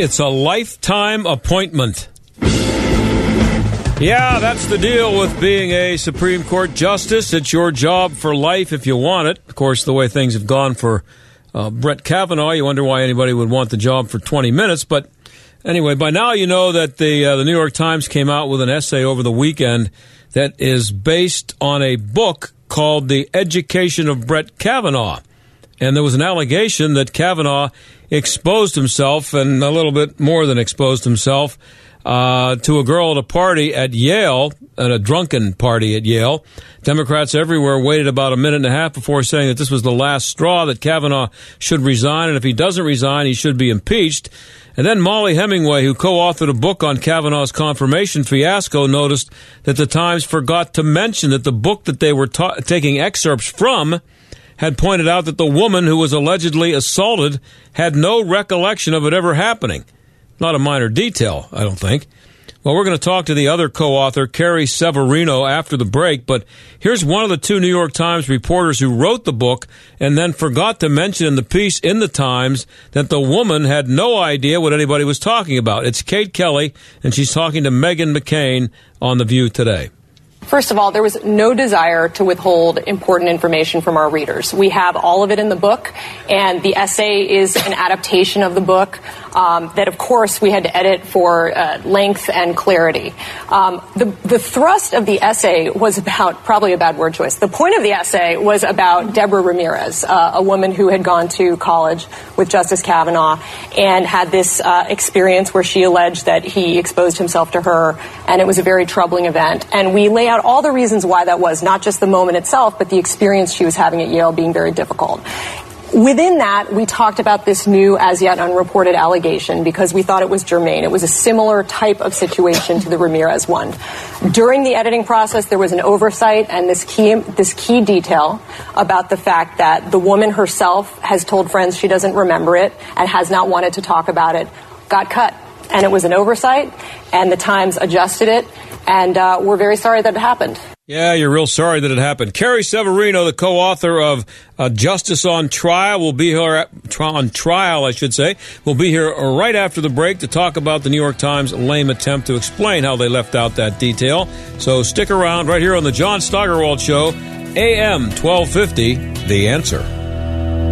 It's a lifetime appointment. Yeah, that's the deal with being a Supreme Court justice. It's your job for life if you want it. Of course, the way things have gone for uh, Brett Kavanaugh, you wonder why anybody would want the job for 20 minutes. But anyway, by now you know that the uh, the New York Times came out with an essay over the weekend that is based on a book called The Education of Brett Kavanaugh. And there was an allegation that Kavanaugh exposed himself, and a little bit more than exposed himself, uh, to a girl at a party at Yale, at a drunken party at Yale. Democrats everywhere waited about a minute and a half before saying that this was the last straw, that Kavanaugh should resign, and if he doesn't resign, he should be impeached. And then Mollie Hemingway, who co authored a book on Kavanaugh's confirmation fiasco, noticed that the Times forgot to mention that the book that they were ta- taking excerpts from had pointed out that the woman who was allegedly assaulted had no recollection of it ever happening. Not a minor detail, I don't think. Well, we're going to talk to the other co author, Carrie Severino, after the break, but here's one of the two New York Times reporters who wrote the book and then forgot to mention in the piece in the Times that the woman had no idea what anybody was talking about. It's Kate Kelly, and she's talking to Meghan McCain on The View today. First of all, there was no desire to withhold important information from our readers. We have all of it in the book, and the essay is an adaptation of the book um, that, of course, we had to edit for uh, length and clarity. Um, the, the thrust of the essay was about, probably a bad word choice, the point of the essay was about Deborah Ramirez, uh, a woman who had gone to college with Justice Kavanaugh and had this uh, experience where she alleged that he exposed himself to her, and it was a very troubling event. And we lay out all the reasons why that was, not just the moment itself, but the experience she was having at Yale being very difficult. Within that, we talked about this new, as yet unreported allegation because we thought it was germane. It was a similar type of situation to the Ramirez one. During the editing process, there was an oversight and this key, this key detail about the fact that the woman herself has told friends she doesn't remember it and has not wanted to talk about it, got cut. And it was an oversight, and the Times adjusted it, and uh, we're very sorry that it happened. Yeah, you're real sorry that it happened. Carrie Severino, the co-author of uh, Justice on Trial, will be here at, on trial, I should say. Will be here right after the break to talk about the New York Times lame attempt to explain how they left out that detail. So stick around right here on the John Steigerwald Show, AM 1250. The answer.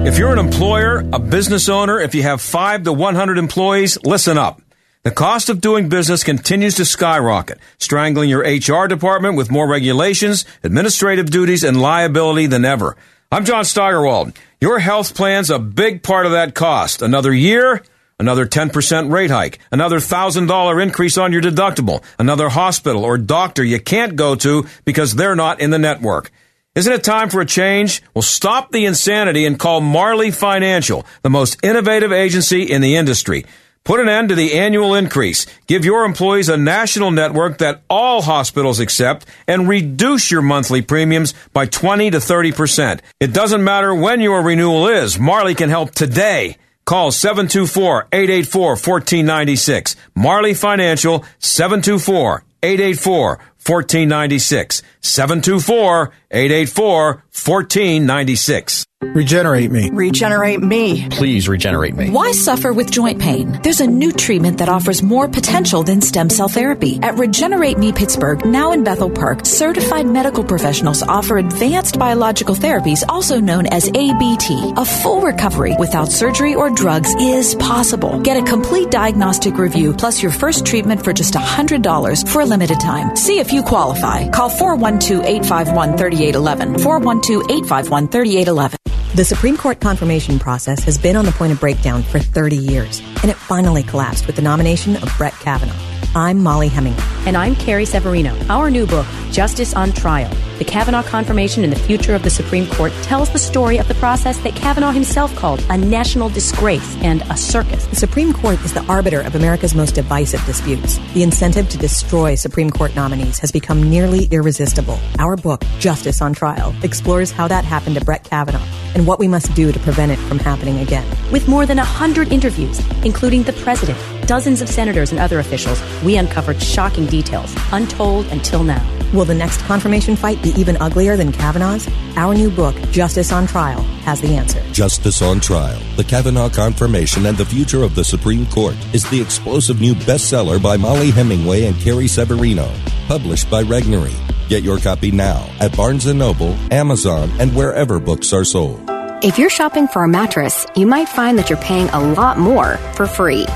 If you're an employer, a business owner, if you have five to 100 employees, listen up. The cost of doing business continues to skyrocket, strangling your HR department with more regulations, administrative duties, and liability than ever. I'm John Steigerwald. Your health plan's a big part of that cost. Another year, another 10% rate hike, another $1,000 increase on your deductible, another hospital or doctor you can't go to because they're not in the network. Isn't it time for a change? Well, stop the insanity and call Marley Financial, the most innovative agency in the industry. Put an end to the annual increase. Give your employees a national network that all hospitals accept and reduce your monthly premiums by 20 to 30%. It doesn't matter when your renewal is. Marley can help today. Call 724-884-1496. Marley Financial 724-884-1496. 724-884-1496. Regenerate me. Regenerate me. Please regenerate me. Why suffer with joint pain? There's a new treatment that offers more potential than stem cell therapy. At Regenerate Me Pittsburgh, now in Bethel Park, certified medical professionals offer advanced biological therapies, also known as ABT. A full recovery without surgery or drugs is possible. Get a complete diagnostic review plus your first treatment for just $100 for a limited time. See if you qualify. Call 412 851 3811. 412 851 3811. The Supreme Court confirmation process has been on the point of breakdown for 30 years, and it finally collapsed with the nomination of Brett Kavanaugh. I'm Mollie Hemming. And I'm Carrie Severino. Our new book, Justice on Trial The Kavanaugh Confirmation and the Future of the Supreme Court, tells the story of the process that Kavanaugh himself called a national disgrace and a circus. The Supreme Court is the arbiter of America's most divisive disputes. The incentive to destroy Supreme Court nominees has become nearly irresistible. Our book, Justice on Trial, explores how that happened to Brett Kavanaugh and what we must do to prevent it from happening again. With more than a hundred interviews, including the president, dozens of senators, and other officials, we uncovered shocking details, untold until now. Will the next confirmation fight be even uglier than Kavanaugh's? Our new book, Justice on Trial, has the answer. Justice on Trial The Kavanaugh Confirmation and the Future of the Supreme Court is the explosive new bestseller by Mollie Hemingway and Carrie Severino, published by Regnery. Get your copy now at Barnes & Noble, Amazon, and wherever books are sold. If you're shopping for a mattress, you might find that you're paying a lot more for free.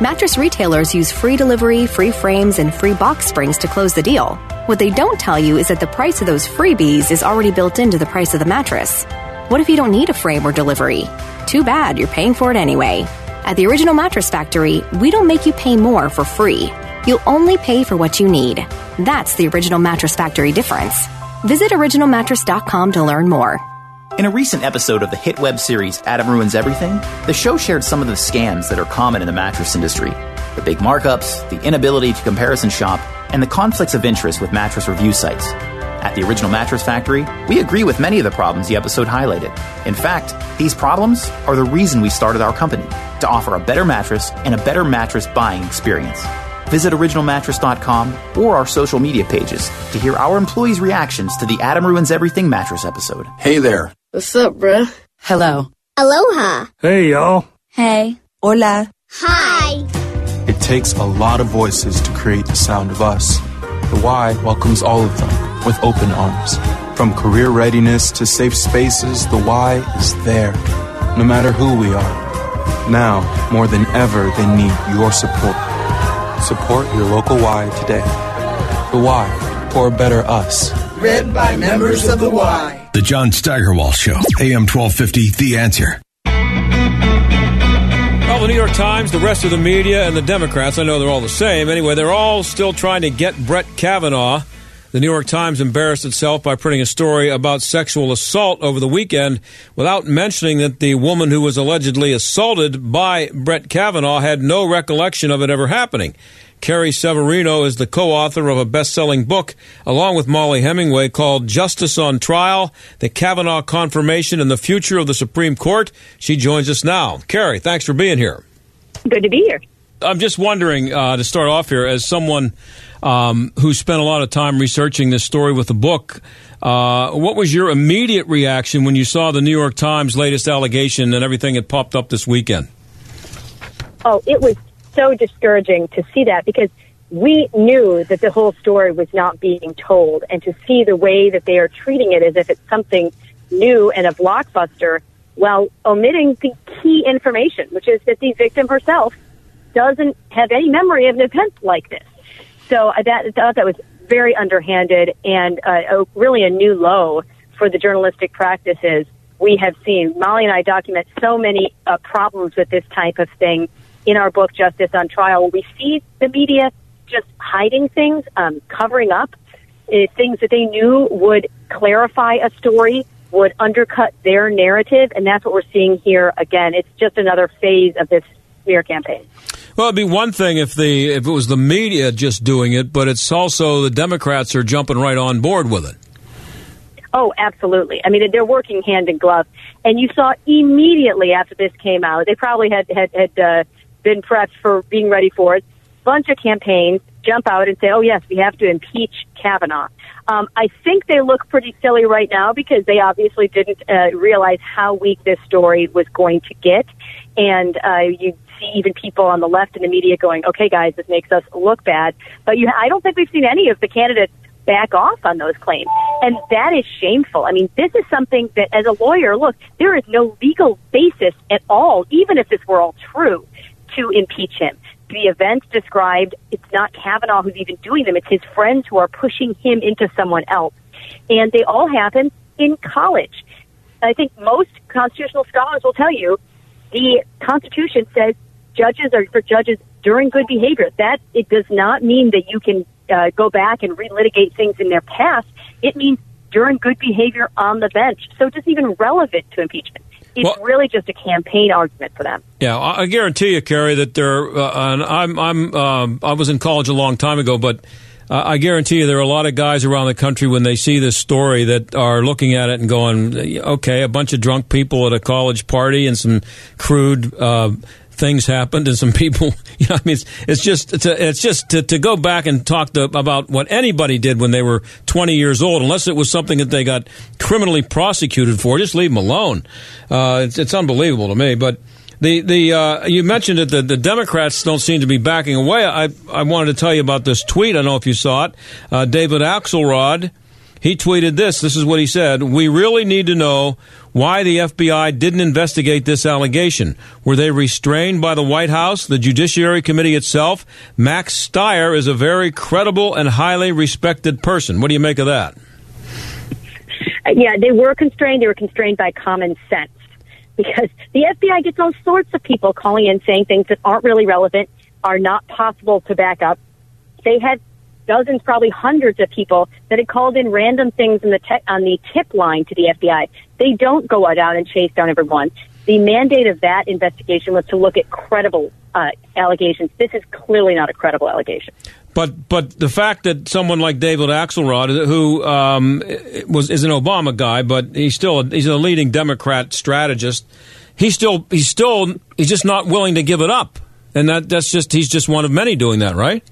Mattress retailers use free delivery, free frames, and free box springs to close the deal. What they don't tell you is that the price of those freebies is already built into the price of the mattress. What if you don't need a frame or delivery? Too bad, you're paying for it anyway. At the Original Mattress Factory, we don't make you pay more for free. You'll only pay for what you need. That's the Original Mattress Factory difference. Visit originalmattress.com to learn more. In a recent episode of the hit web series Adam Ruins Everything, the show shared some of the scams that are common in the mattress industry the big markups, the inability to comparison shop, and the conflicts of interest with mattress review sites. At the Original Mattress Factory, we agree with many of the problems the episode highlighted. In fact, these problems are the reason we started our company to offer a better mattress and a better mattress buying experience. Visit originalmattress.com or our social media pages to hear our employees' reactions to the Adam Ruins Everything mattress episode. Hey there. What's up, bruh? Hello. Aloha. Hey, y'all. Hey. Hola. Hi. It takes a lot of voices to create the sound of us. The Y welcomes all of them with open arms. From career readiness to safe spaces, the Y is there, no matter who we are. Now, more than ever, they need your support. Support your local Y today. The Y, for a better us. Read by members of the Y. The John Steigerwald Show, AM 1250, The Answer. Well, the New York Times, the rest of the media, and the Democrats, I know they're all the same. Anyway, they're all still trying to get Brett Kavanaugh. The New York Times embarrassed itself by printing a story about sexual assault over the weekend without mentioning that the woman who was allegedly assaulted by Brett Kavanaugh had no recollection of it ever happening. Carrie Severino is the co author of a best selling book, along with Mollie Hemingway, called Justice on Trial The Kavanaugh Confirmation and the Future of the Supreme Court. She joins us now. Carrie, thanks for being here. Good to be here. I'm just wondering, uh, to start off here, as someone um, who spent a lot of time researching this story with the book, uh, what was your immediate reaction when you saw the New York Times' latest allegation and everything that popped up this weekend? Oh, it was so discouraging to see that because we knew that the whole story was not being told, and to see the way that they are treating it as if it's something new and a blockbuster, while omitting the key information, which is that the victim herself doesn't have any memory of an event like this. So I thought that was very underhanded and uh, really a new low for the journalistic practices we have seen. Mollie and I document so many uh, problems with this type of thing in our book, Justice on Trial. We see the media just hiding things, um, covering up uh, things that they knew would clarify a story, would undercut their narrative, and that's what we're seeing here again. It's just another phase of this smear campaign. Well, it'd be one thing if the if it was the media just doing it, but it's also the Democrats are jumping right on board with it. Oh, absolutely. I mean, they're working hand in glove, and you saw immediately after this came out, they probably had had had uh, been prepped for being ready for it. Bunch of campaigns jump out and say, "Oh yes, we have to impeach Kavanaugh." Um, I think they look pretty silly right now because they obviously didn't uh, realize how weak this story was going to get, and uh, you see even people on the left in the media going, "Okay, guys, this makes us look bad." But you, I don't think we've seen any of the candidates back off on those claims. And that is shameful. I mean, this is something that as a lawyer, look, there is no legal basis at all, even if this were all true, to impeach him. The events described, it's not Kavanaugh who's even doing them, it's his friends who are pushing him into someone else. And they all happen in college. I think most constitutional scholars will tell you the Constitution says judges are for judges during good behavior. That it does not mean that you can uh, go back and relitigate things in their past. It means during good behavior on the bench. So it's even relevant to impeachment. It's well, really just a campaign argument for them. Yeah, I guarantee you, Carrie, that there. Uh, and I'm, I'm, um, I was in college a long time ago, but uh, I guarantee you there are a lot of guys around the country when they see this story that are looking at it and going, okay, a bunch of drunk people at a college party and some crude uh, things happened and some people, you know, I mean, it's, it's just, it's, it's just to, to, go back and talk to, about what anybody did when they were 20 years old, unless it was something that they got criminally prosecuted for, just leave them alone. Uh, it's, it's unbelievable to me, but the the uh, you mentioned that the, the Democrats don't seem to be backing away. I I wanted to tell you about this tweet. I don't know if you saw it. Uh, David Axelrod, he tweeted this. This is what he said: "We really need to know why the FBI didn't investigate this allegation. Were they restrained by the White House, the Judiciary Committee itself? Max Stier is a very credible and highly respected person. What do you make of that?" Uh, yeah, they were constrained. They were constrained by common sense because the FBI gets all sorts of people calling in saying things that aren't really relevant, are not possible to back up. They had dozens, probably hundreds of people that had called in random things in the te- on the tip line to the FBI. They don't go out and chase down everyone. The mandate of that investigation was to look at credible uh, allegations. This is clearly not a credible allegation. But but the fact that someone like David Axelrod, who um, was is an Obama guy, but he's still a, he's a leading Democrat strategist, he's still he's still he's just not willing to give it up, and that that's just he's just one of many doing that, right?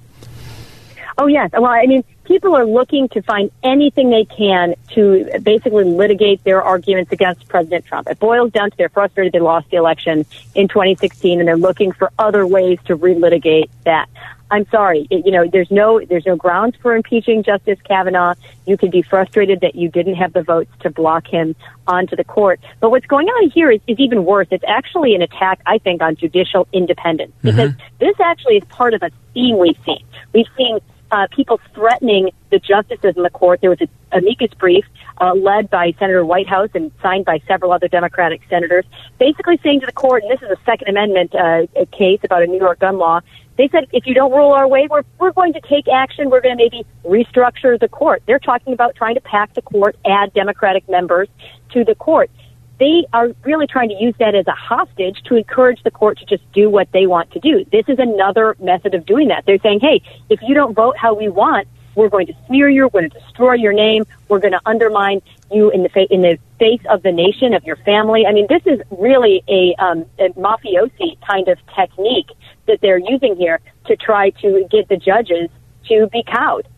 Oh yes. Well, I mean, people are looking to find anything they can to basically litigate their arguments against President Trump. It boils down to they're frustrated they lost the election in 2016, and they're looking for other ways to relitigate that. I'm sorry, it, you know, there's no there's no grounds for impeaching Justice Kavanaugh. You can be frustrated that you didn't have the votes to block him onto the court. But what's going on here is, is even worse. It's actually an attack, I think, on judicial independence mm-hmm. because mm-hmm. this actually is part of a theme we've seen. We've seen uh, people threatening the justices in the court. There was an amicus brief uh, led by Senator Whitehouse and signed by several other Democratic senators, basically saying to the court, and this is a Second Amendment uh, case about a New York gun law, they said, if you don't rule our way, we're, we're going to take action. We're going to maybe restructure the court. They're talking about trying to pack the court, add Democratic members to the court. They are really trying to use that as a hostage to encourage the court to just do what they want to do. This is another method of doing that. They're saying, hey, if you don't vote how we want, we're going to smear you. We're going to destroy your name. We're going to undermine you in the fa- in the face of the nation of your family. I mean, this is really a, um, a mafiosi kind of technique that they're using here to try to get the judges to be cowed.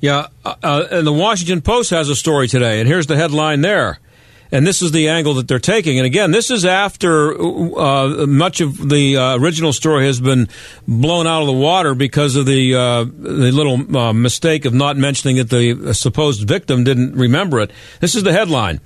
Yeah, uh, uh, and the Washington Post has a story today, and here's the headline there. And this is the angle that they're taking. And again, this is after uh, much of the uh, original story has been blown out of the water because of the uh, the little uh, mistake of not mentioning that the supposed victim didn't remember it. This is the headline: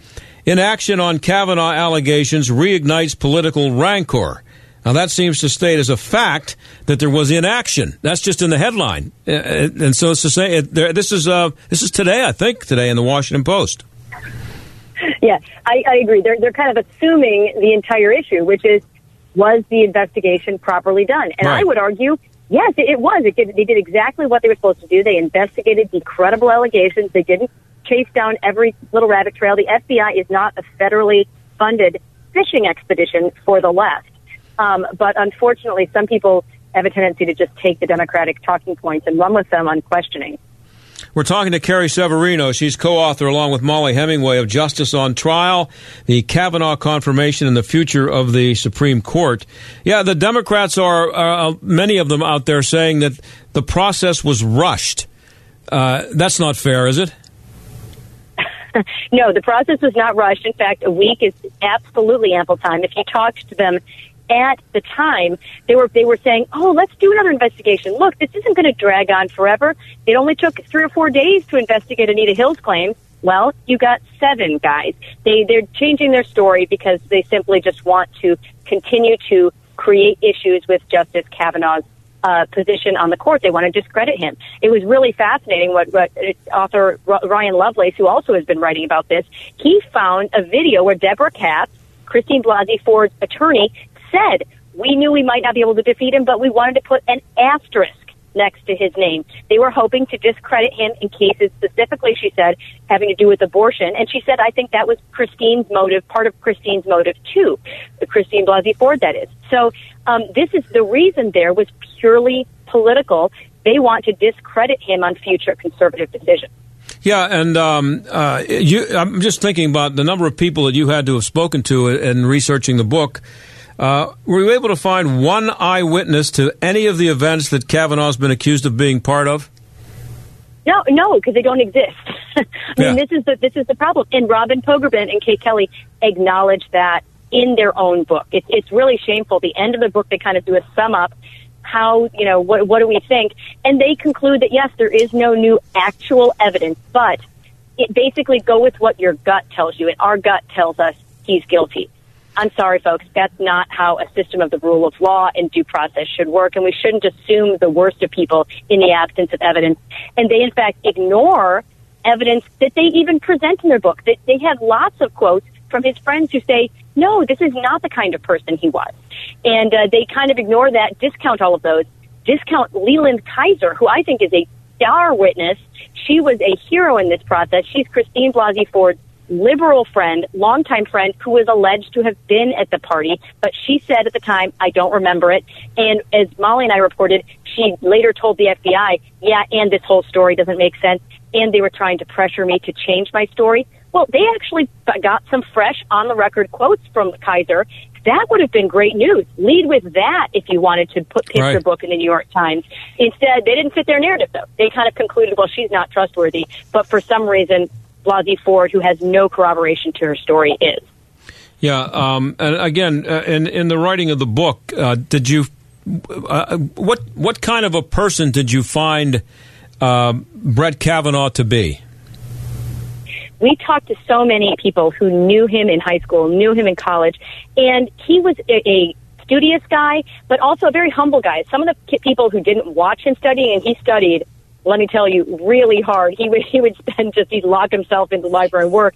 Inaction on Kavanaugh allegations reignites political rancor. Now, that seems to state as a fact that there was inaction. That's just in the headline. Uh, uh, and so it's to say, this is, this is today, I think, today in the Washington Post. Yeah, I, I agree. They're, they're kind of assuming the entire issue, which is, was the investigation properly done? And right. I would argue, yes, it, it was. It did, they did exactly what they were supposed to do. They investigated the credible allegations. They didn't chase down every little rabbit trail. The FBI is not a federally funded fishing expedition for the left. Um, but unfortunately, some people have a tendency to just take the Democratic talking points and run with them on questioning. We're talking to Carrie Severino. She's co-author, along with Mollie Hemingway, of Justice on Trial, the Kavanaugh Confirmation, and the Future of the Supreme Court. Yeah, the Democrats are, uh, many of them out there saying that the process was rushed. Uh, that's not fair, is it? no, the process was not rushed. In fact, a week is absolutely ample time. If you talked to them at the time they were they were saying, "Oh, let's do another investigation. Look, this isn't going to drag on forever. It only took three or four days to investigate Anita Hill's claims." Well, you got seven guys. They they're changing their story because they simply just want to continue to create issues with Justice Kavanaugh's uh, position on the court. They want to discredit him. It was really fascinating what, what author Ryan Lovelace, who also has been writing about this, he found a video where Debra Katz, Christine Blasey Ford's attorney, said We knew we might not be able to defeat him, but we wanted to put an asterisk next to his name. They were hoping to discredit him in cases specifically, she said, having to do with abortion. And she said, I think that was Christine's motive, part of Christine's motive too, Christine Blasey Ford, that is. So um, this is the reason there was purely political. They want to discredit him on future conservative decisions. Yeah, and um, uh, you, I'm just thinking about the number of people that you had to have spoken to in researching the book. Uh, were you able to find one eyewitness to any of the events that Kavanaugh's been accused of being part of? No, no, because they don't exist. I yeah. mean, this is the this is the problem. And Robin Pogrebin and Kate Kelly acknowledge that in their own book. It's it's really shameful. The end of the book, they kind of do a sum up. How you know what what do we think? And they conclude that yes, there is no new actual evidence, but it basically go with what your gut tells you, and our gut tells us he's guilty. I'm sorry, folks, that's not how a system of the rule of law and due process should work, and we shouldn't assume the worst of people in the absence of evidence. And they, in fact, ignore evidence that they even present in their book. That they have lots of quotes from his friends who say, no, this is not the kind of person he was. And uh, they kind of ignore that, discount all of those, discount Leland Keyser, who I think is a star witness. She was a hero in this process. She's Christine Blasey Ford's liberal friend, longtime friend, who was alleged to have been at the party, but she said at the time, I don't remember it. And as Mollie and I reported, she later told the FBI, yeah, and this whole story doesn't make sense. And they were trying to pressure me to change my story. Well, they actually got some fresh on the record quotes from Keyser. That would have been great news. Lead with that if you wanted to put pitch right. your book in the New York Times. Instead, they didn't fit their narrative though. They kind of concluded, well, she's not trustworthy. But for some reason, Blasey Ford, who has no corroboration to her story, is. Yeah, um, and again, uh, in in the writing of the book, uh, did you uh, what what kind of a person did you find uh, Brett Kavanaugh to be? We talked to so many people who knew him in high school, knew him in college, and he was a, a studious guy, but also a very humble guy. Some of the people who didn't watch him studying, and he studied let me tell you, really hard. He would he would spend just he'd lock himself in the library and work.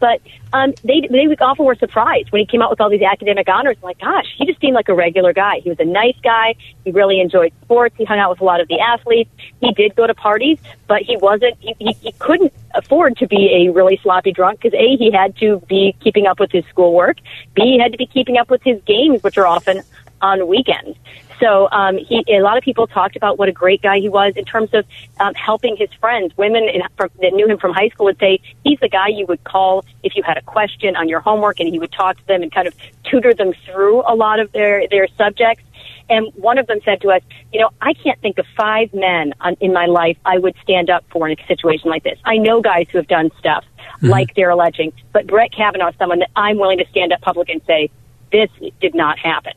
But um, they they often were surprised when he came out with all these academic honors. Like, gosh, he just seemed like a regular guy. He was a nice guy. He really enjoyed sports. He hung out with a lot of the athletes. He did go to parties, but he wasn't. He, he, he couldn't afford to be a really sloppy drunk because a he had to be keeping up with his schoolwork. B he had to be keeping up with his games, which are often on weekends. So um, he, a lot of people talked about what a great guy he was in terms of um, helping his friends. Women in, from, that knew him from high school would say he's the guy you would call if you had a question on your homework, and he would talk to them and kind of tutor them through a lot of their their subjects. And one of them said to us, you know, I can't think of five men on, in my life I would stand up for in a situation like this. I know guys who have done stuff mm-hmm. like they're alleging, but Brett Kavanaugh is someone that I'm willing to stand up public and say, this did not happen.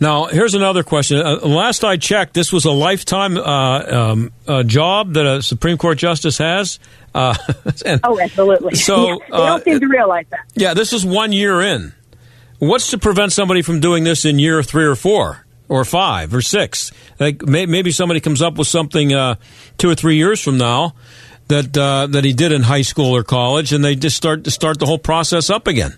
Now, here's another question. Uh, last I checked, this was a lifetime uh, um, uh, job that a Supreme Court justice has. Uh, oh, absolutely. So yeah, they don't seem to realize that. Yeah, this is one year in. What's to prevent somebody from doing this in year three or four? Or five or six. Like maybe somebody comes up with something uh, two or three years from now that uh, that he did in high school or college, and they just start to start the whole process up again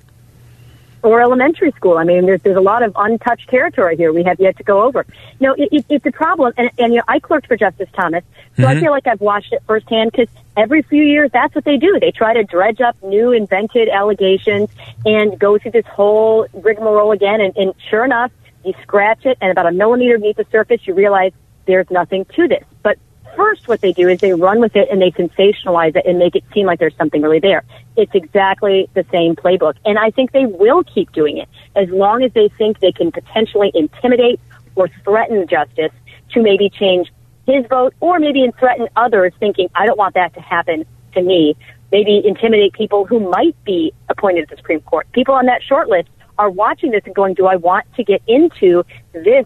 or elementary school. I mean, there's, there's a lot of untouched territory here we have yet to go over. Know, it, it, it's a problem, and, and you know, I clerked for Justice Thomas, so mm-hmm. I feel like I've watched it firsthand because every few years that's what they do. They try to dredge up new invented allegations and go through this whole rigmarole again, and, and sure enough, you scratch it, and about a millimeter beneath the surface, you realize there's nothing to this. But first what they do is they run with it and they sensationalize it and make it seem like there's something really there. It's exactly the same playbook. And I think they will keep doing it as long as they think they can potentially intimidate or threaten justice to maybe change his vote or maybe threaten others thinking, I don't want that to happen to me. Maybe intimidate people who might be appointed to the Supreme Court. People on that short list are watching this and going, do I want to get into this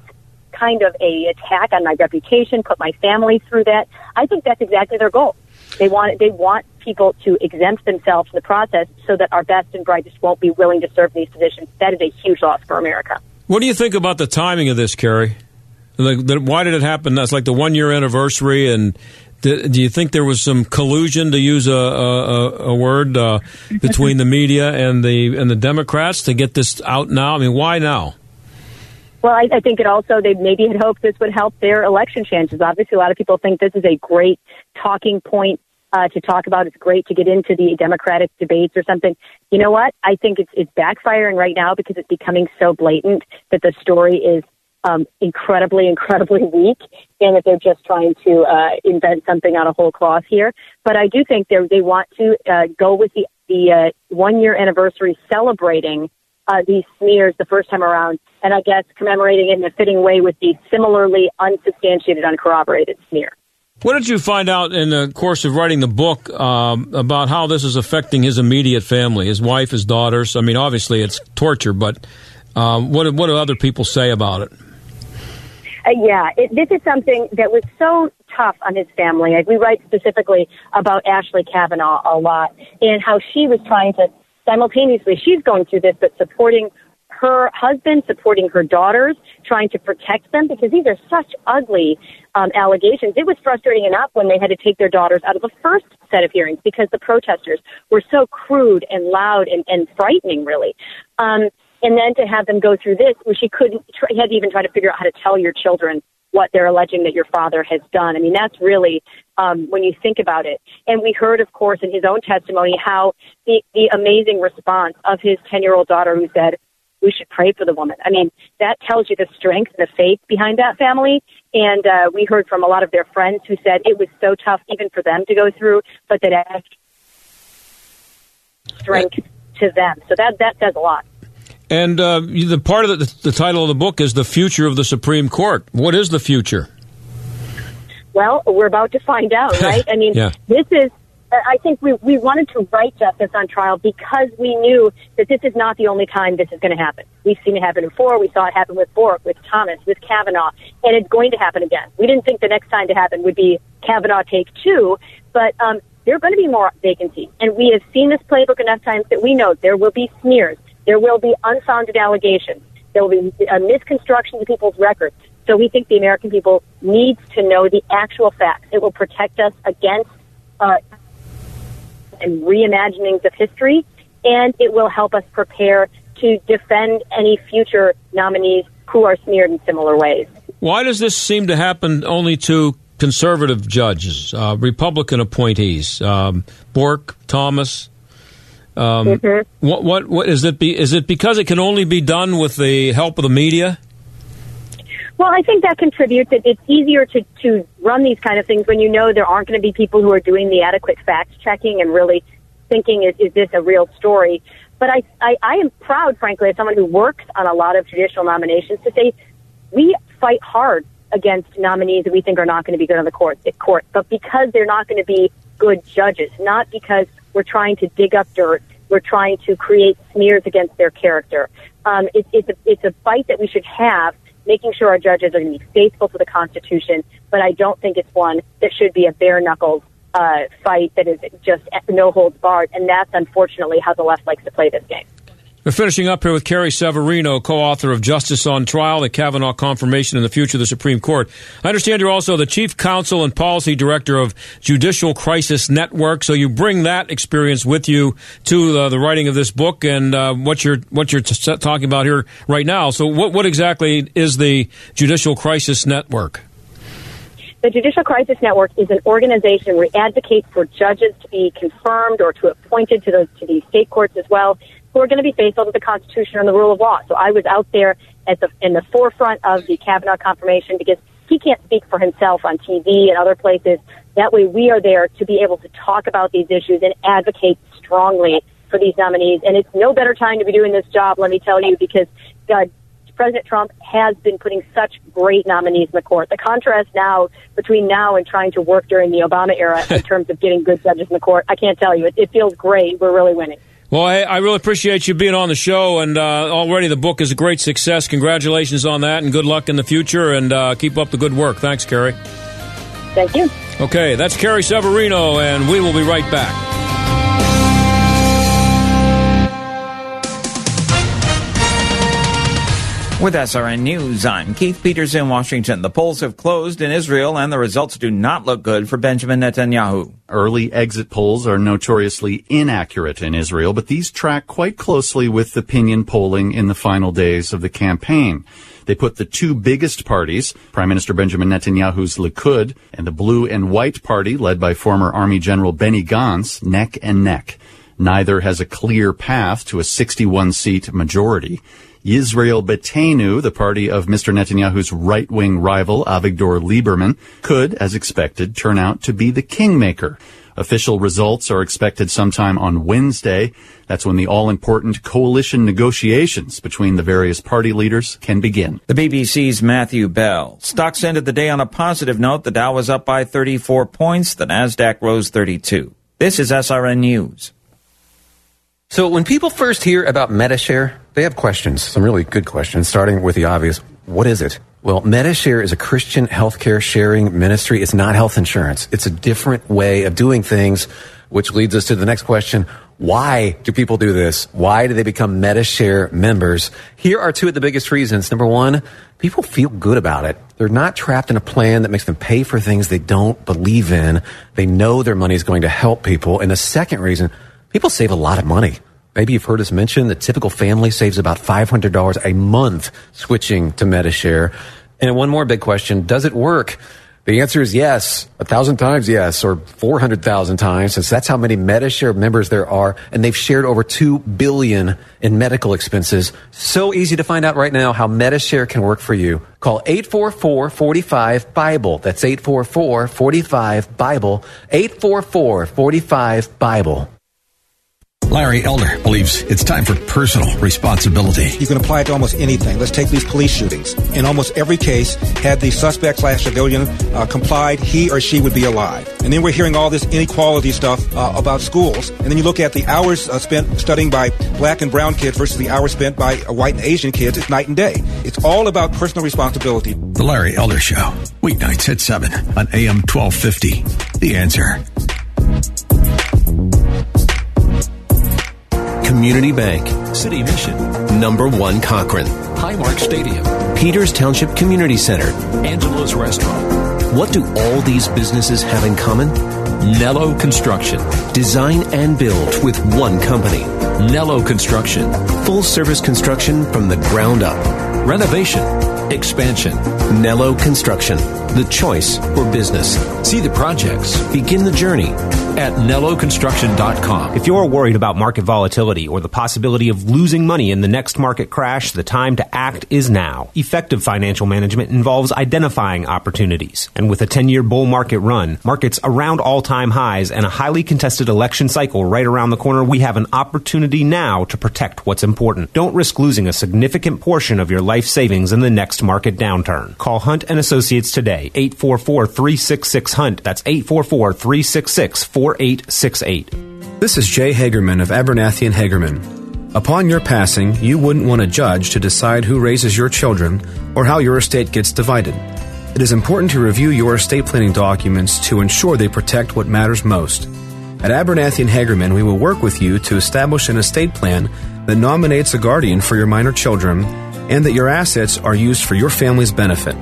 kind of a attack on my reputation, put my family through that. I think that's exactly their goal. They want they want people to exempt themselves from the process so that our best and brightest won't be willing to serve in these positions. That is a huge loss for America. What do you think about the timing of this, Carrie? Like, why did it happen? That's like the one year anniversary, and do, do, you think there was some collusion, to use a, a, a word, uh, between the media and the and the Democrats to get this out now? I mean, why now? Well, I, I think it also they maybe had hoped this would help their election chances. Obviously, a lot of people think this is a great talking point uh, to talk about. It's great to get into the Democratic debates or something. You know what? I think it's it's backfiring right now because it's becoming so blatant that the story is um, incredibly, incredibly weak, and that they're just trying to uh, invent something out of whole cloth here. But I do think they they want to uh, go with the the uh, one year anniversary celebrating uh, these smears the first time around, and I guess commemorating it in a fitting way with the similarly unsubstantiated, uncorroborated smear. What did you find out in the course of writing the book um, about how this is affecting his immediate family, his wife, his daughters? I mean, obviously it's torture, but um, what what do other people say about it? Uh, yeah, it, this is something that was so tough on his family. We write specifically about Ashley Kavanaugh a lot and how she was trying to simultaneously, she's going through this, but supporting her husband, supporting her daughters, trying to protect them because these are such ugly um, allegations. It was frustrating enough when they had to take their daughters out of the first set of hearings because the protesters were so crude and loud and, and frightening, really. Um, and then to have them go through this, where she couldn't, try, had to even try to figure out how to tell your children what they're alleging that your father has done. I mean, that's really um, when you think about it. And we heard, of course, in his own testimony, how the, the amazing response of his 10 year old daughter who said, we should pray for the woman. I mean, that tells you the strength and the faith behind that family. And uh, we heard from a lot of their friends who said it was so tough even for them to go through, but that strength to them. So that that says a lot. And uh, the part of the, the title of the book is the future of the Supreme Court. What is the future? Well, we're about to find out, right? I mean, yeah. this is I think we, we wanted to write Justice on Trial because we knew that this is not the only time this is going to happen. We've seen it happen before. We saw it happen with Bork, with Thomas, with Kavanaugh, and it's going to happen again. We didn't think the next time to happen would be Kavanaugh take two, but um, there are going to be more vacancies. And we have seen this playbook enough times that we know there will be smears. There will be unfounded allegations. There will be a misconstruction of people's records. So we think the American people needs to know the actual facts. It will protect us against uh, and reimaginings of history, and it will help us prepare to defend any future nominees who are smeared in similar ways. Why does this seem to happen only to conservative judges, uh, Republican appointees, um, Bork, Thomas? Um, mm-hmm. what, what, what is it? Be, is it because it can only be done with the help of the media? Well, I think that contributes. It, it's easier to, to run these kind of things when you know there aren't going to be people who are doing the adequate fact checking and really thinking, is, is this a real story? But I, I, I am proud, frankly, as someone who works on a lot of judicial nominations, to say we fight hard against nominees that we think are not going to be good on the court, court, but because they're not going to be good judges, not because we're trying to dig up dirt, we're trying to create smears against their character. Um, it, it's a it's a fight that we should have making sure our judges are going to be faithful to the Constitution, but I don't think it's one that should be a bare knuckles uh, fight that is just no holds barred, and that's unfortunately how the left likes to play this game. We're finishing up here with Carrie Severino, co-author of Justice on Trial, the Kavanaugh Confirmation and the Future of the Supreme Court. I understand you're also the Chief Counsel and Policy Director of Judicial Crisis Network, so you bring that experience with you to uh, the writing of this book and uh, what you're what you're t- talking about here right now. So, what what exactly is the Judicial Crisis Network? The Judicial Crisis Network is an organization where we advocate for judges to be confirmed or to appointed to those to these state courts as well who are going to be faithful to the Constitution and the rule of law. So I was out there at the in the forefront of the Kavanaugh confirmation because he can't speak for himself on TV and other places. That way, we are there to be able to talk about these issues and advocate strongly for these nominees. And it's no better time to be doing this job, let me tell you, because uh, President Trump has been putting such great nominees in the court. The contrast now between now and trying to work during the Obama era in terms of getting good judges in the court, I can't tell you. It, it feels great. We're really winning. Well, I, I, really appreciate you being on the show, and uh, already the book is a great success. Congratulations on that, and good luck in the future, and uh, keep up the good work. Thanks, Carrie. Thank you. Okay, that's Carrie Severino, and we will be right back. With SRN News, I'm Keith Peters in Washington. The polls have closed in Israel and the results do not look good for Benjamin Netanyahu. Early exit polls are notoriously inaccurate in Israel, but these track quite closely with the opinion polling in the final days of the campaign. They put the two biggest parties, Prime Minister Benjamin Netanyahu's Likud and the Blue and White Party, led by former Army General Benny Gantz, neck and neck. Neither has a clear path to a 61 seat majority. Yisrael Beiteinu, the party of Mr. Netanyahu's right-wing rival Avigdor Lieberman, could, as expected, turn out to be the kingmaker. Official results are expected sometime on Wednesday. That's when the all-important coalition negotiations between the various party leaders can begin. The BBC's Matthew Bell. Stocks ended the day on a positive note. The Dow was up by 34 points. The Nasdaq rose 32. This is SRN News. So when people first hear about Medi-Share, they have questions, some really good questions, starting with the obvious. What is it? Well, Medi-Share is a Christian healthcare sharing ministry. It's not health insurance. It's a different way of doing things, which leads us to the next question. Why do people do this? Why do they become Medi-Share members? Here are two of the biggest reasons. Number one, people feel good about it. They're not trapped in a plan that makes them pay for things they don't believe in. They know their money is going to help people. And the second reason, people save a lot of money. Maybe you've heard us mention the typical family saves about $500 a month switching to Medi-Share. And one more big question, does it work? The answer is yes, a thousand times yes, or 400,000 times, since that's how many Medi-Share members there are, and they've shared over 2 billion in medical expenses. So easy to find out right now how Medi-Share can work for you. Call 844-45-BIBLE. That's 844-45-BIBLE. 844-45-BIBLE. Larry Elder believes it's time for personal responsibility. You can apply it to almost anything. Let's take these police shootings. In almost every case, had the suspect slash civilian uh, complied, he or she would be alive. And then we're hearing all this inequality stuff uh, about schools. And then you look at the hours uh, spent studying by black and brown kids versus the hours spent by white and Asian kids. It's night and day. It's all about personal responsibility. The Larry Elder Show, weeknights at 7 on AM 1250. The answer. Community Bank, City Mission, Number One Cochran, Highmark Stadium, Peters Township Community Center, Angelo's Restaurant. What do all these businesses have in common? Nello Construction. Design and build with one company. Nello Construction. Full service construction from the ground up. Renovation. Expansion. Nello Construction. The choice for business. See the projects. Begin the journey at NelloConstruction.com. If you're worried about market volatility or the possibility of losing money in the next market crash, the time to act is now. Effective financial management involves identifying opportunities. And with a 10 year bull market run, markets around all time highs, and a highly contested election cycle right around the corner, we have an opportunity now to protect what's important. Don't risk losing a significant portion of your life savings in the next market downturn. Call Hunt and Associates today, 844 366 Hunt. That's 844 366 4868. This is Jay Hagerman of Abernathy and Hagerman. Upon your passing, you wouldn't want a judge to decide who raises your children or how your estate gets divided. It is important to review your estate planning documents to ensure they protect what matters most. At Abernathy and Hagerman, we will work with you to establish an estate plan that nominates a guardian for your minor children and that your assets are used for your family's benefit.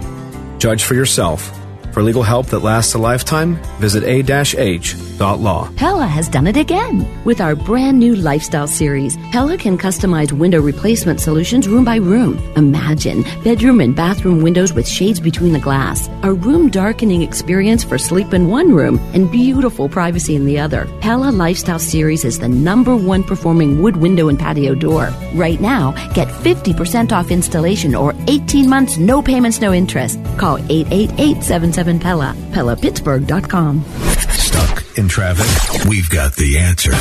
Judge for yourself. For legal help that lasts a lifetime, visit a-h.law. Pella has done it again. With our brand new lifestyle series, Pella can customize window replacement solutions room by room. Imagine bedroom and bathroom windows with shades between the glass, a room darkening experience for sleep in one room, and beautiful privacy in the other. Pella Lifestyle Series is the number one performing wood window and patio door. Right now, get 50% off installation or 18 months, no payments, no interest. Call 888 Pella. PellaPittsburgh.com. Stuck in traffic? We've got the answer.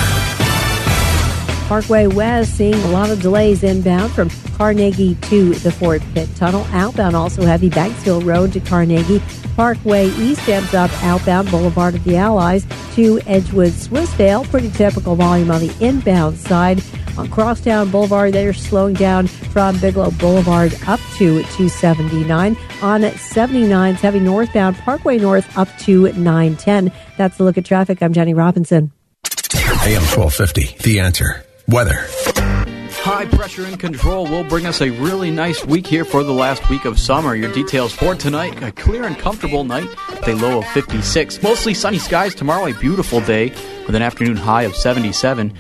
Parkway West seeing a lot of delays inbound from Carnegie to the Fort Pitt Tunnel. Outbound also heavy Banksville Road to Carnegie. Parkway East ends up outbound Boulevard of the Allies to Edgewood Swissvale. Pretty typical volume on the inbound side. On Crosstown Boulevard, they're slowing down from Bigelow Boulevard up to 279. On 79's heavy northbound Parkway North up to 910. That's the look at traffic. I'm Jenny Robinson. AM 1250, The Answer. Weather. High pressure and control will bring us a really nice week here for the last week of summer. Your details for tonight a clear and comfortable night with a low of 56. Mostly sunny skies tomorrow, a beautiful day with an afternoon high of 77.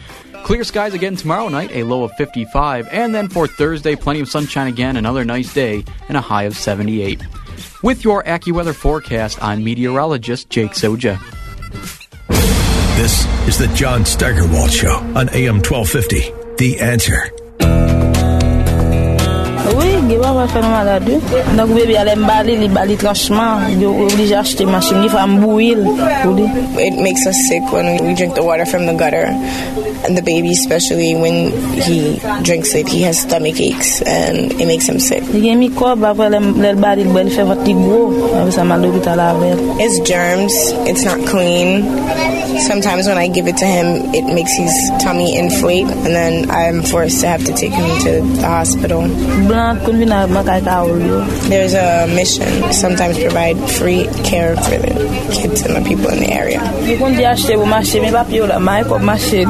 Clear skies again tomorrow night, a low of 55. And then for Thursday, plenty of sunshine again, another nice day, and a high of 78. With your AccuWeather forecast, I'm meteorologist Jake Soja. This is the John Steigerwald Show on AM 1250. The answer. Oui, ge pa pa fè nan malade. Donc bébé allait m'bali, li bali tranchement, yo obligé acheter machine, il faut m'bouil pour. It makes us sick when we drink the water from the gutter. And the baby, especially when he drinks it, he has stomach aches and it makes him sick. Li gen microbe après le bali le fait votre gros, avec ça mal l'hôpital avec. It's germs. It's not clean. Sometimes when I give it to him, it makes his tummy inflate, and then I'm forced to have to take him to the hospital. Blanc kon vin a makay ka ou yo. There's a mission sometimes provide free care for the kids and the people in the area. Yo kon di achete pou mache, men papi yo la may pou mache.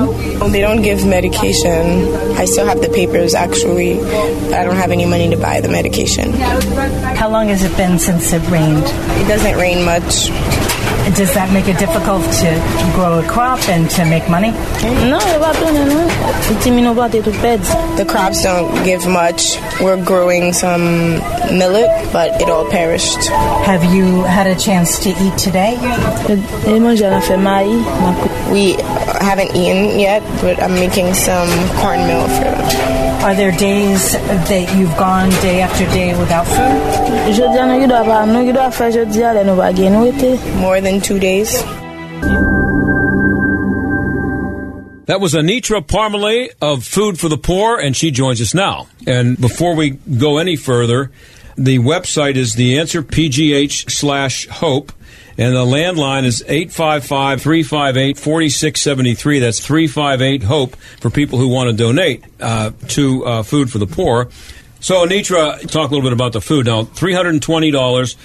They don't give medication. I still have the papers actually, but I don't have any money to buy the medication. How long has it been since it rained? It doesn't rain much. Does that make it difficult to grow a crop and to make money? No, yo pa tourne nou. Iti mi nou pate tout ped. The crops don't give much. We're growing some millet, but it all perished. Have you had a chance to eat today? E manje la fe mayi. We haven't eaten yet, but I'm making some cornmeal for them. Are there days that you've gone day after day without food? Jodi an nou yu do pa, nou yu do fe jodi ale nou pa gen nou ete. More than two days. That was Anitra Parmele of Food for the Poor, and she joins us now. And before we go any further, the website is the answer pgh slash hope, and the landline is 855 358 4673. That's 358 HOPE for people who want to donate uh, to uh, Food for the Poor. So, Anitra, talk a little bit about the food. Now, $320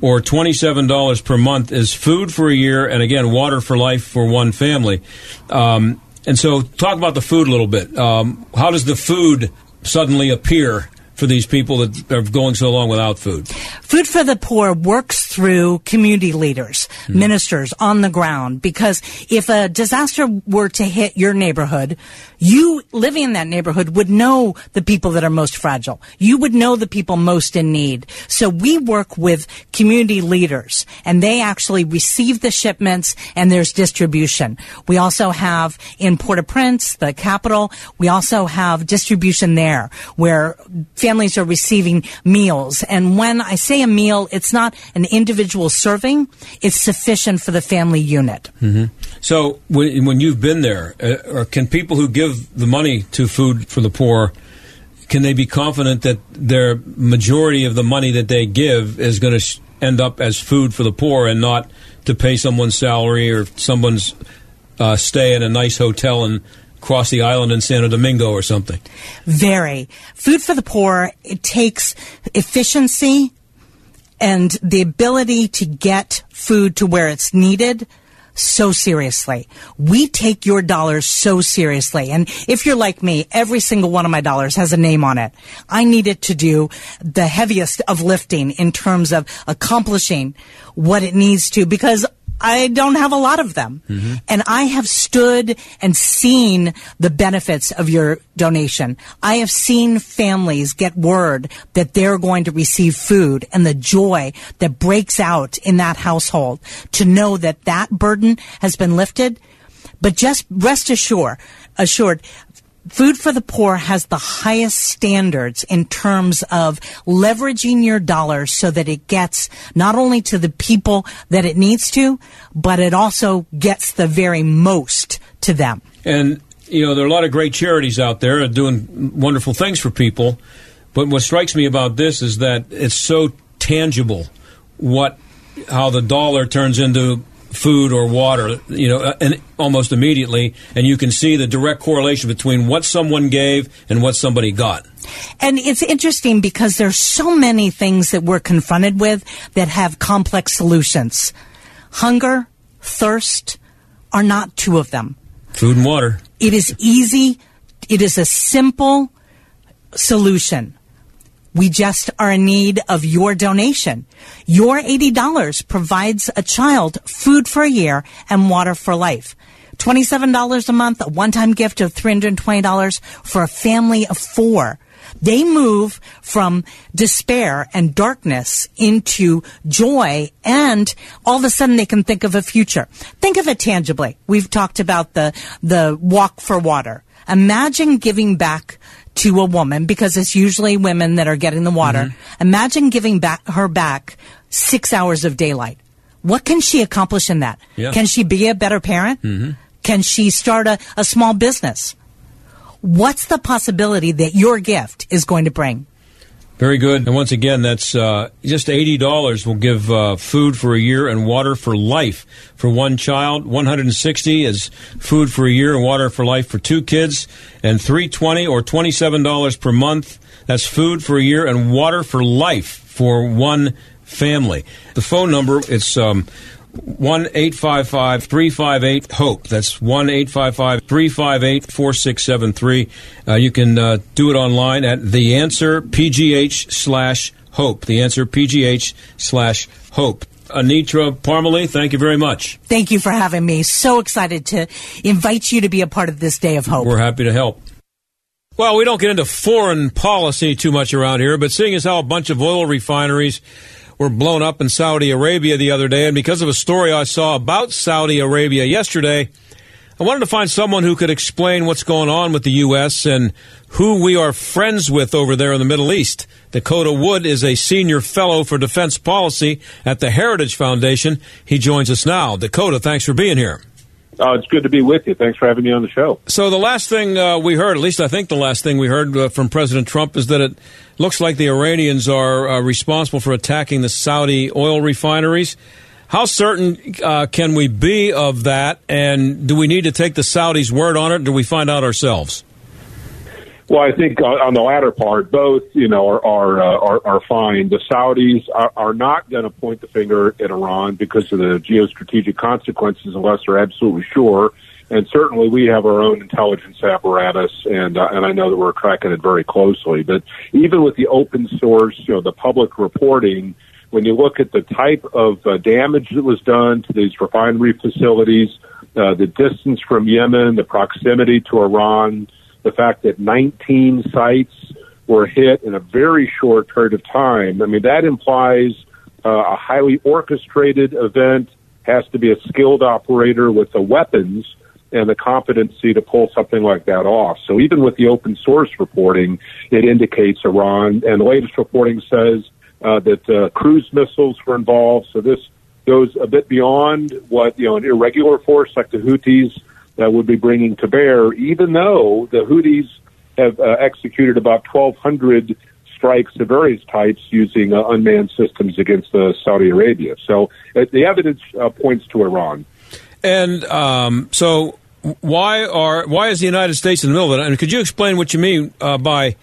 or $27 per month is food for a year, and again, water for life for one family. Um, and so, talk about the food a little bit. Um, how does the food suddenly appear for these people that are going so long without food? Food for the Poor works through community leaders, hmm. ministers on the ground, because if a disaster were to hit your neighborhood, you living in that neighborhood would know the people that are most fragile. You would know the people most in need. So we work with community leaders and they actually receive the shipments and there's distribution. We also have in Port-au-Prince, the capital, we also have distribution there where families are receiving meals. And when I say a meal, it's not an individual serving, it's sufficient for the family unit. Mm-hmm. So, when, when you've been there, uh, or can people who give the money to Food for the Poor, can they be confident that their majority of the money that they give is going to sh- end up as food for the poor and not to pay someone's salary or someone's uh, stay in a nice hotel and cross the island in Santo Domingo or something? Very. Food for the poor, it takes efficiency and the ability to get food to where it's needed so seriously. We take your dollars so seriously. And if you're like me, every single one of my dollars has a name on it. I need it to do the heaviest of lifting in terms of accomplishing what it needs to because I don't have a lot of them. Mm-hmm. And I have stood and seen the benefits of your donation. I have seen families get word that they're going to receive food and the joy that breaks out in that household to know that that burden has been lifted. But just rest assured, assured, Food for the Poor has the highest standards in terms of leveraging your dollars so that it gets not only to the people that it needs to, but it also gets the very most to them. And, you know, there are a lot of great charities out there doing wonderful things for people. But what strikes me about this is that it's so tangible what how the dollar turns into food or water, you know, uh, and almost immediately, and you can see the direct correlation between what someone gave and what somebody got. And it's interesting because there's so many things that we're confronted with that have complex solutions. Hunger, thirst are not two of them. Food and water. It is easy. It is a simple solution. We just are in need of your donation. Your $80 provides a child food for a year and water for life. $27 a month, a one-time gift of $320 for a family of four. They move from despair and darkness into joy and all of a sudden they can think of a future. Think of it tangibly. We've talked about the, the walk for water. Imagine giving back to a woman because it's usually women that are getting the water. Mm-hmm. Imagine giving back her back six hours of daylight. What can she accomplish in that? Yeah. Can she be a better parent? Mm-hmm. Can she start a, a small business? What's the possibility that your gift is going to bring? Very good. And once again, that's uh, just eighty dollars will give uh, food for a year and water for life for one child. One hundred and sixty is food for a year and water for life for two kids, and three twenty or twenty seven dollars per month. That's food for a year and water for life for one family. The phone number it's um, one eight five five three five eight hope. That's one eight five five three five eight four six seven three. Uh, you can uh, do it online at the answer pgh slash hope. The answer pgh slash hope. Anitra Parmele, thank you very much. Thank you for having me. So excited to invite you to be a part of this day of hope. We're happy to help. Well, we don't get into foreign policy too much around here, but seeing as how a bunch of oil refineries were blown up in Saudi Arabia the other day, and because of a story I saw about Saudi Arabia yesterday, I wanted to find someone who could explain what's going on with the U.S. and who we are friends with over there in the Middle East. Dakota Wood is a senior fellow for defense policy at the Heritage Foundation. He joins us now. Dakota, thanks for being here. Oh, it's good to be with you. Thanks for having me on the show. So the last thing uh, we heard, at least I think the last thing we heard uh, from President Trump, is that it looks like the Iranians are uh, responsible for attacking the Saudi oil refineries. How certain uh, can we be of that? And do we need to take the Saudis' word on it? Do we find out ourselves? Well, I think on the latter part, both you know are are uh, are, are fine. The Saudis are, are not going to point the finger at Iran because of the geostrategic consequences, unless they're absolutely sure. And certainly, we have our own intelligence apparatus, and uh, and I know that we're tracking it very closely. But even with the open source, you know, the public reporting, when you look at the type of uh, damage that was done to these refinery facilities, uh, the distance from Yemen, the proximity to Iran the fact that 19 sites were hit in a very short period of time. I mean, that implies uh, a highly orchestrated event, has to be a skilled operator with the weapons and the competency to pull something like that off. So even with the open source reporting, it indicates Iran. And the latest reporting says uh, that uh, cruise missiles were involved. So this goes a bit beyond what you know an irregular force like the Houthis that would be bringing to bear, even though the Houthis have uh, executed about 1,200 strikes of various types using uh, unmanned systems against uh, Saudi Arabia. So uh, the evidence uh, points to Iran. And um, so, why are why is the United States in the middle of it? And could you explain what you mean by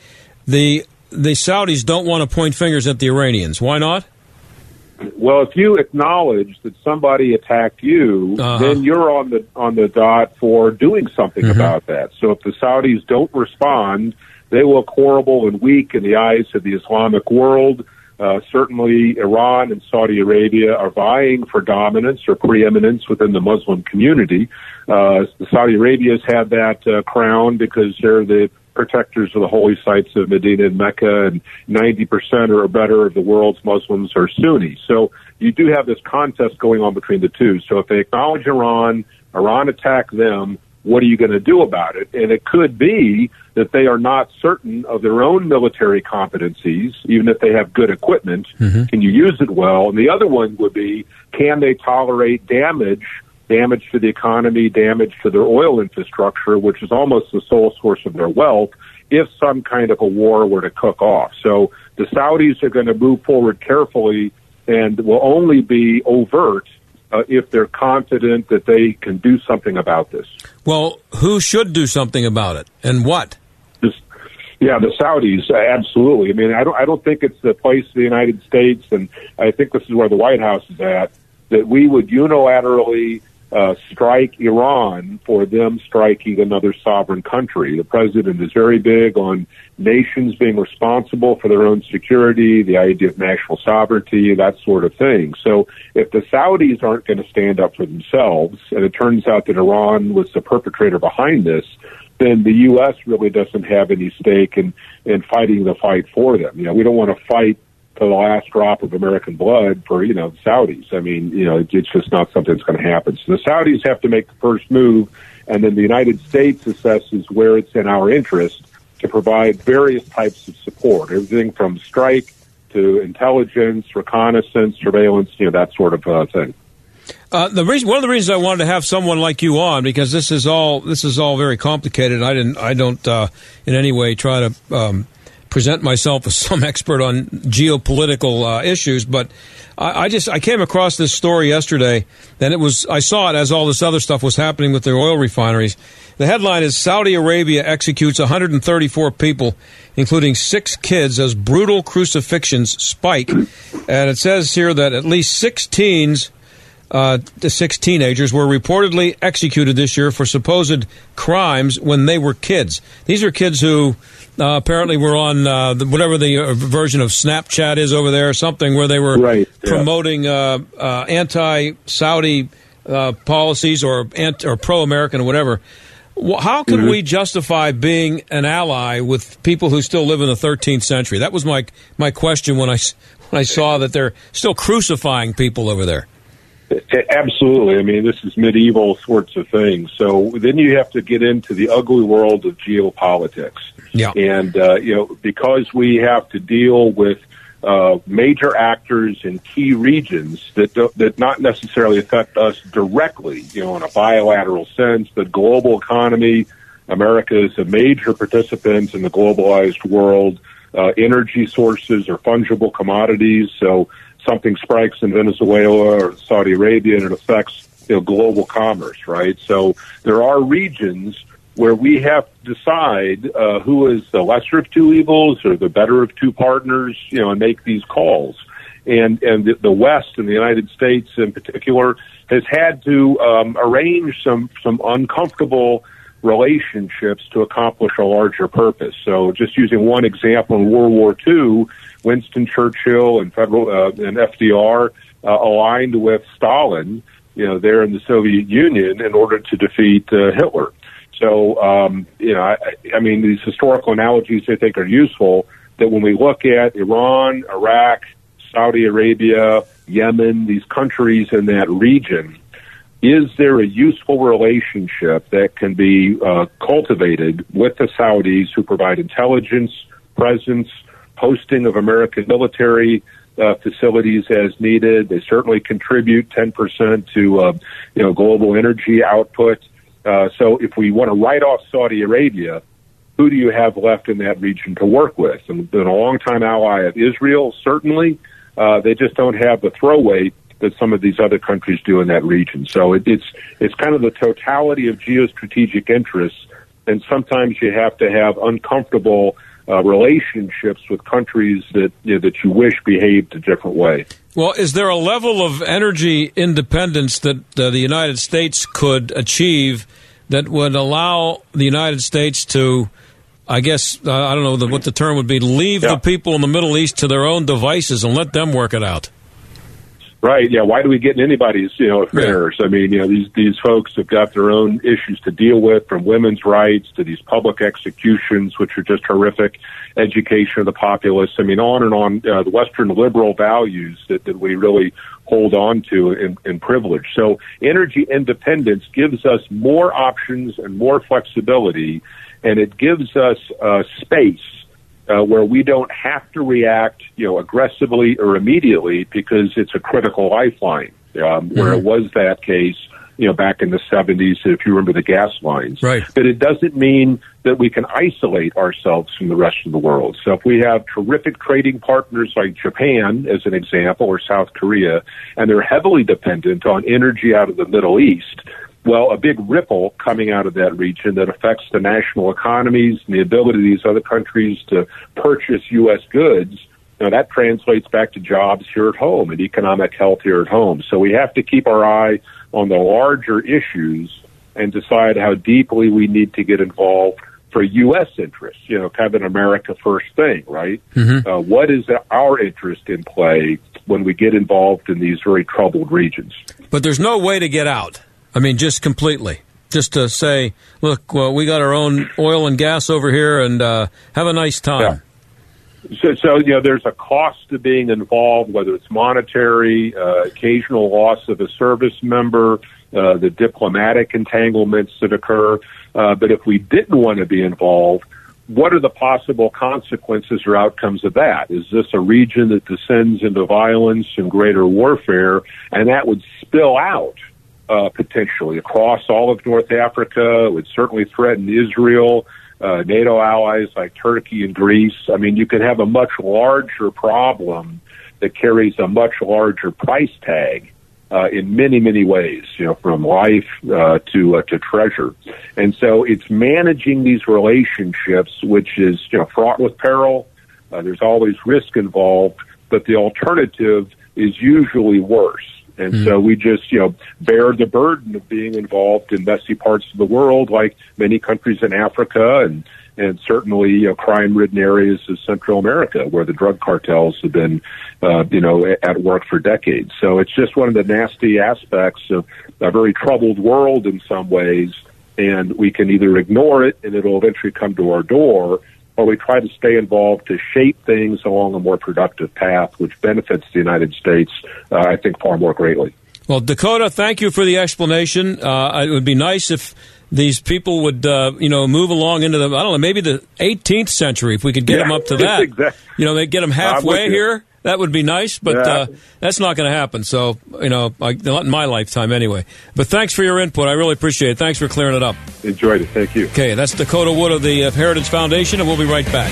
the the Saudis don't want to point fingers at the Iranians? Why not? Well, if you acknowledge that somebody attacked you, Uh-huh. then you're on the on the dot for doing something about that. So if the Saudis don't respond, they look horrible and weak in the eyes of the Islamic world. Uh, certainly, Iran and Saudi Arabia are vying for dominance or preeminence within the Muslim community. Uh, Saudi Arabia's had that uh, crown because they're the protectors of the holy sites of Medina and Mecca, and 90% or better of the world's Muslims are Sunni. So you do have this contest going on between the two. So if they acknowledge Iran, Iran attack them, what are you going to do about it? And it could be that they are not certain of their own military competencies, even if they have good equipment. Mm-hmm. Can you use it well? And the other one would be, can they tolerate damage, damage to the economy, damage to their oil infrastructure, which is almost the sole source of their wealth, if some kind of a war were to cook off. So the Saudis are going to move forward carefully and will only be overt uh, if they're confident that they can do something about this. Well, who should do something about it, and what? Yeah, the Saudis, uh, absolutely. I mean, I don't, I don't think it's the place of the United States, and I think this is where the White House is at, that we would unilaterally uh, strike Iran for them striking another sovereign country. The president is very big on nations being responsible for their own security, the idea of national sovereignty, that sort of thing. So if the Saudis aren't going to stand up for themselves, and it turns out that Iran was the perpetrator behind this, then the U.S. really doesn't have any stake in, in fighting the fight for them. You know, we don't want to fight to the last drop of American blood for, you know, the Saudis. I mean, you know, it's just not something that's going to happen. So the Saudis have to make the first move, and then the United States assesses where it's in our interest to provide various types of support, everything from strike to intelligence, reconnaissance, surveillance, you know, that sort of uh, thing. Uh, the reason, one of the reasons I wanted to have someone like you on because this is all this is all very complicated. I didn't, I don't uh, in any way try to um, present myself as some expert on geopolitical uh, issues, but I, I, just I came across this story yesterday, and it was I saw it as all this other stuff was happening with their oil refineries. The headline is Saudi Arabia executes 134 people, including six kids, as brutal crucifixions spike, and it says here that at least six teens uh, the six teenagers were reportedly executed this year for supposed crimes when they were kids. These are kids who uh, apparently were on uh, the, whatever the uh, version of Snapchat is over there, something where they were right, yeah. promoting uh, uh, anti-Saudi policies or anti- or pro-American or whatever. How can mm-hmm. we justify being an ally with people who still live in the 13th century? That was my my question when I when I saw that they're still crucifying people over there. Absolutely. I mean, this is medieval sorts of things. So then you have to get into the ugly world of geopolitics. Yeah. And, uh, you know, because we have to deal with uh, major actors in key regions that do, that not necessarily affect us directly, you know, in a bilateral sense, the global economy, America is a major participant in the globalized world. Uh, energy sources are fungible commodities, so something strikes in Venezuela or Saudi Arabia and it affects you know global commerce, right? So there are regions where we have to decide uh, who is the lesser of two evils or the better of two partners, you know, and make these calls. And and the, the West and the United States in particular has had to um, arrange some some uncomfortable relationships to accomplish a larger purpose. So, just using one example, in World War II, Winston Churchill and federal uh, and FDR uh, aligned with Stalin, you know, there in the Soviet Union in order to defeat uh, Hitler. So, um, you know, I, I mean, these historical analogies I think are useful. That when we look at Iran, Iraq, Saudi Arabia, Yemen, these countries in that region, is there a useful relationship that can be uh, cultivated with the Saudis who provide intelligence, presence, hosting of American military uh, facilities as needed? They certainly contribute 10% to uh, you know global energy output. Uh, so if we want to write off Saudi Arabia, who do you have left in that region to work with? And been a longtime ally of Israel, certainly. Uh, they just don't have the throw weight that some of these other countries do in that region. So it, it's it's kind of the totality of geostrategic interests, and sometimes you have to have uncomfortable uh, relationships with countries that you know, that you wish behaved a different way. Well, is there a level of energy independence that uh, the United States could achieve that would allow the United States to, I guess, uh, I don't know the, what the term would be, leave yeah. the people in the Middle East to their own devices and let them work it out? Right. Yeah. Why do we get in anybody's you know affairs? I mean, you know, these these folks have got their own issues to deal with, from women's rights to these public executions, which are just horrific, education of the populace. I mean, on and on. Uh, the Western liberal values that, that we really hold on to and, in privilege. So, energy independence gives us more options and more flexibility, and it gives us uh, space uh, where we don't have to react, you know, aggressively or immediately because it's a critical lifeline. Um, mm-hmm. Where it was that case, you know, back in the 70s, if you remember the gas lines. Right. But it doesn't mean that we can isolate ourselves from the rest of the world. So if we have terrific trading partners like Japan, as an example, or South Korea, and they're heavily dependent on energy out of the Middle East, well, a big ripple coming out of that region that affects the national economies and the ability of these other countries to purchase U.S. goods. Now that translates back to jobs here at home and economic health here at home. So we have to keep our eye on the larger issues and decide how deeply we need to get involved for U.S. interests, you know, kind of an America first thing, right? Mm-hmm. Uh, what is our interest in play when we get involved in these very troubled regions? But there's no way to get out. I mean, just completely. Just to say, look, well, we got our own oil and gas over here, and uh, have a nice time. So, so you know, there's a cost to being involved, whether it's monetary, uh, occasional loss of a service member, uh, the diplomatic entanglements that occur. Uh, but if we didn't want to be involved, what are the possible consequences or outcomes of that? Is this a region that descends into violence and greater warfare, and that would spill out uh, potentially across all of North Africa? It would certainly threaten Israel uh, NATO allies like Turkey and Greece. I mean, you could have a much larger problem that carries a much larger price tag uh, in many, many ways. You know, from life uh, to uh, to treasure, and so it's managing these relationships, which is you know fraught with peril. Uh, there's always risk involved, but the alternative is usually worse. And Hmm. so we just, you know, bear the burden of being involved in messy parts of the world, like many countries in Africa and, and certainly, you know, crime-ridden areas of Central America where the drug cartels have been, uh, you know, at work for decades. So it's just one of the nasty aspects of a very troubled world in some ways. And we can either ignore it and it'll eventually come to our door, or we try to stay involved to shape things along a more productive path, which benefits the United States, uh, I think, far more greatly. Well, Dakota, thank you for the explanation. Uh, it would be nice if these people would, uh, you know, move along into the, I don't know, maybe the 18th century, if we could get Yeah, them up to that. exactly. You know, they get them halfway here. That would be nice, but Yeah. uh, that's not going to happen. So, you know, I, not in my lifetime anyway. But thanks for your input. I really appreciate it. Thanks for clearing it up. Enjoyed it. Thank you. Okay, that's Dakota Wood of the uh, Heritage Foundation, and we'll be right back.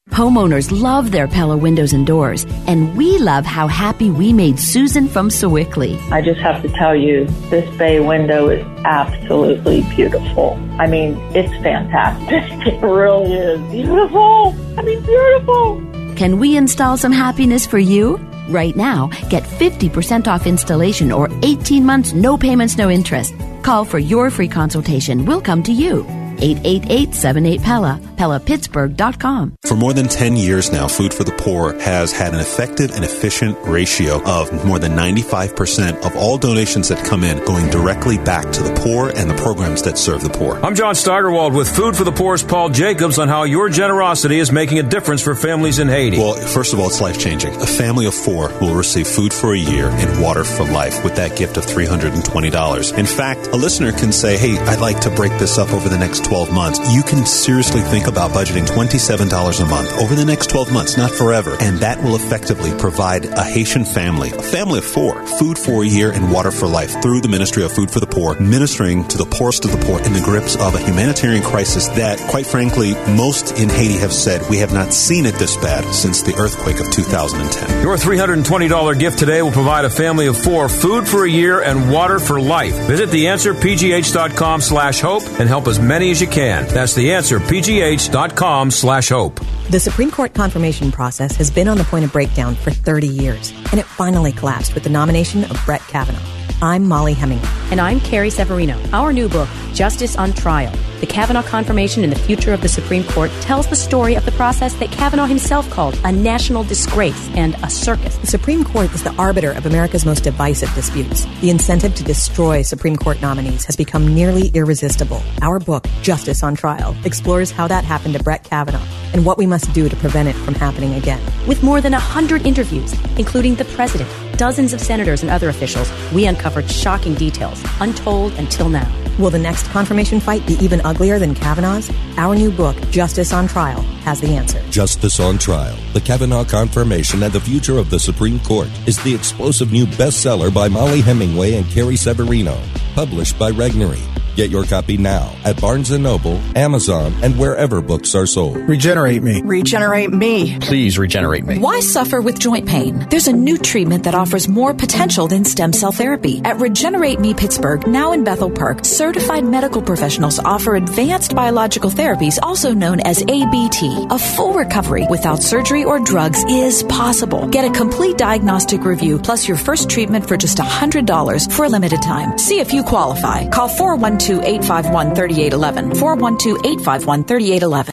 Homeowners love their Pella windows and doors, and we love how happy we made Susan from Sewickley. I just have to tell you, this bay window is absolutely beautiful. I mean, it's fantastic. It really is beautiful. I mean, beautiful. Can we install some happiness for you? Right now, get 50% off installation or 18 months, no payments, no interest. Call for your free consultation. We'll come to you. 888-78-PELLA, PellaPittsburgh.com. For more than 10 years now, Food for the Poor has had an effective and efficient ratio of more than 95% of all donations that come in going directly back to the poor and the programs that serve the poor. I'm John Steigerwald with Food for the Poor's Paul Jacobs on how your generosity is making a difference for families in Haiti. Well, first of all, it's life changing. A family of four will receive food for a year and water for life with that gift of $320. In fact, a listener can say, Hey, I'd like to break this up over the next 12 months. You can seriously think about budgeting $27 a month over the next 12 months, not forever. And that will effectively provide a Haitian family, a family of four, food for a year and water for life through the Ministry of Food for the Poor, ministering to the poorest of the poor in the grips of a humanitarian crisis that, quite frankly, most in Haiti have said we have not seen it this bad since the earthquake of 2010. Your $320 gift today will provide a family of four food for a year and water for life. Visit theanswerpgh.com slash hope and help as many as you can. That's theanswerpgh.com slash hope. The Supreme Court confirmation process has been on the point of breakdown for 30 years, and it finally collapsed with the nomination of Brett Kavanaugh. I'm Mollie Hemingway. And I'm Carrie Severino. Our new book, Justice on Trial The Kavanaugh confirmation and the future of the Supreme Court tells the story of the process that Kavanaugh himself called a national disgrace and a circus. The Supreme Court is the arbiter of America's most divisive disputes. The incentive to destroy Supreme Court nominees has become nearly irresistible. Our book, Justice on Trial, explores how that happened to Brett Kavanaugh and what we must do to prevent it from happening again. With more than 100 interviews, including the president, dozens of senators, and other officials, we uncovered shocking details, untold until now. Will the next confirmation fight be even uglier than Kavanaugh's? Our new book, Justice on Trial, has the answer. Justice on Trial The Kavanaugh Confirmation and the Future of the Supreme Court is the explosive new bestseller by Mollie Hemingway and Carrie Severino, published by Regnery. Get your copy now at Barnes & Noble, Amazon, and wherever books are sold. Regenerate me. Regenerate me. Please regenerate me. Why suffer with joint pain? There's a new treatment that offers more potential than stem cell therapy. At Regenerate Me Pittsburgh, now in Bethel Park, certified medical professionals offer advanced biological therapies, also known as ABT. A full recovery without surgery or drugs is possible. Get a complete diagnostic review plus your first treatment for just $100 for a limited time. See if you qualify. Call 412 851 3811. 412 851 3811.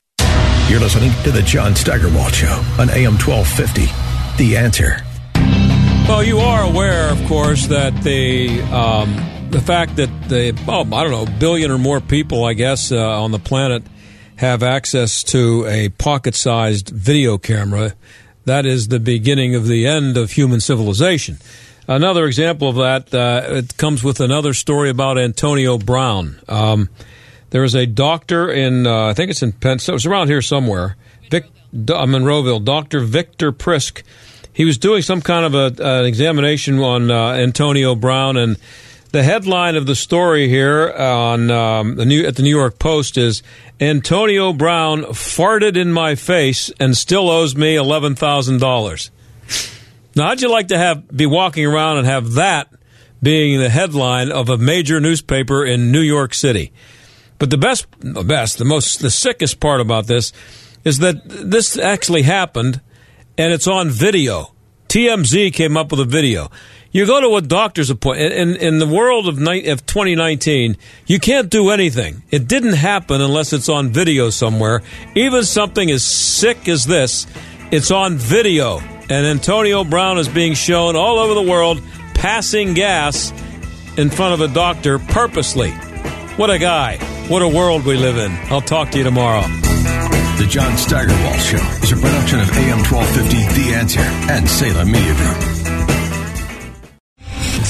You're listening to the John Steigerwald Show on AM 1250. The answer. Well, you are aware, of course, that the um, the fact that the oh, I don't know, billion or more people, I guess, uh, on the planet have access to a pocket-sized video camera. That is the beginning of the end of human civilization. Another example of that, uh, it comes with another story about Antonio Brown. Um, there is a doctor in, uh, I think it's in Penn, so it's around here somewhere, Vic, uh, Monroeville, Dr. Victor Prisk. He was doing some kind of a, an examination on uh, Antonio Brown, and the headline of the story here on um, the New, at the New York Post is Antonio Brown farted in my face and still owes me eleven thousand dollars. Now, how'd you like to have be walking around and have that being the headline of a major newspaper in New York City? But the best, the best, the most, the sickest part about this is that this actually happened, and it's on video. TMZ came up with a video. You go to a doctor's appointment in, in the world of, ni- of 2019. You can't do anything. It didn't happen unless it's on video somewhere. Even something as sick as this, it's on video, and Antonio Brown is being shown all over the world passing gas in front of a doctor purposely. What a guy. What a world we live in. I'll talk to you tomorrow. The John Steigerwald Show is a production of AM 1250 The Answer and Salem Media Group.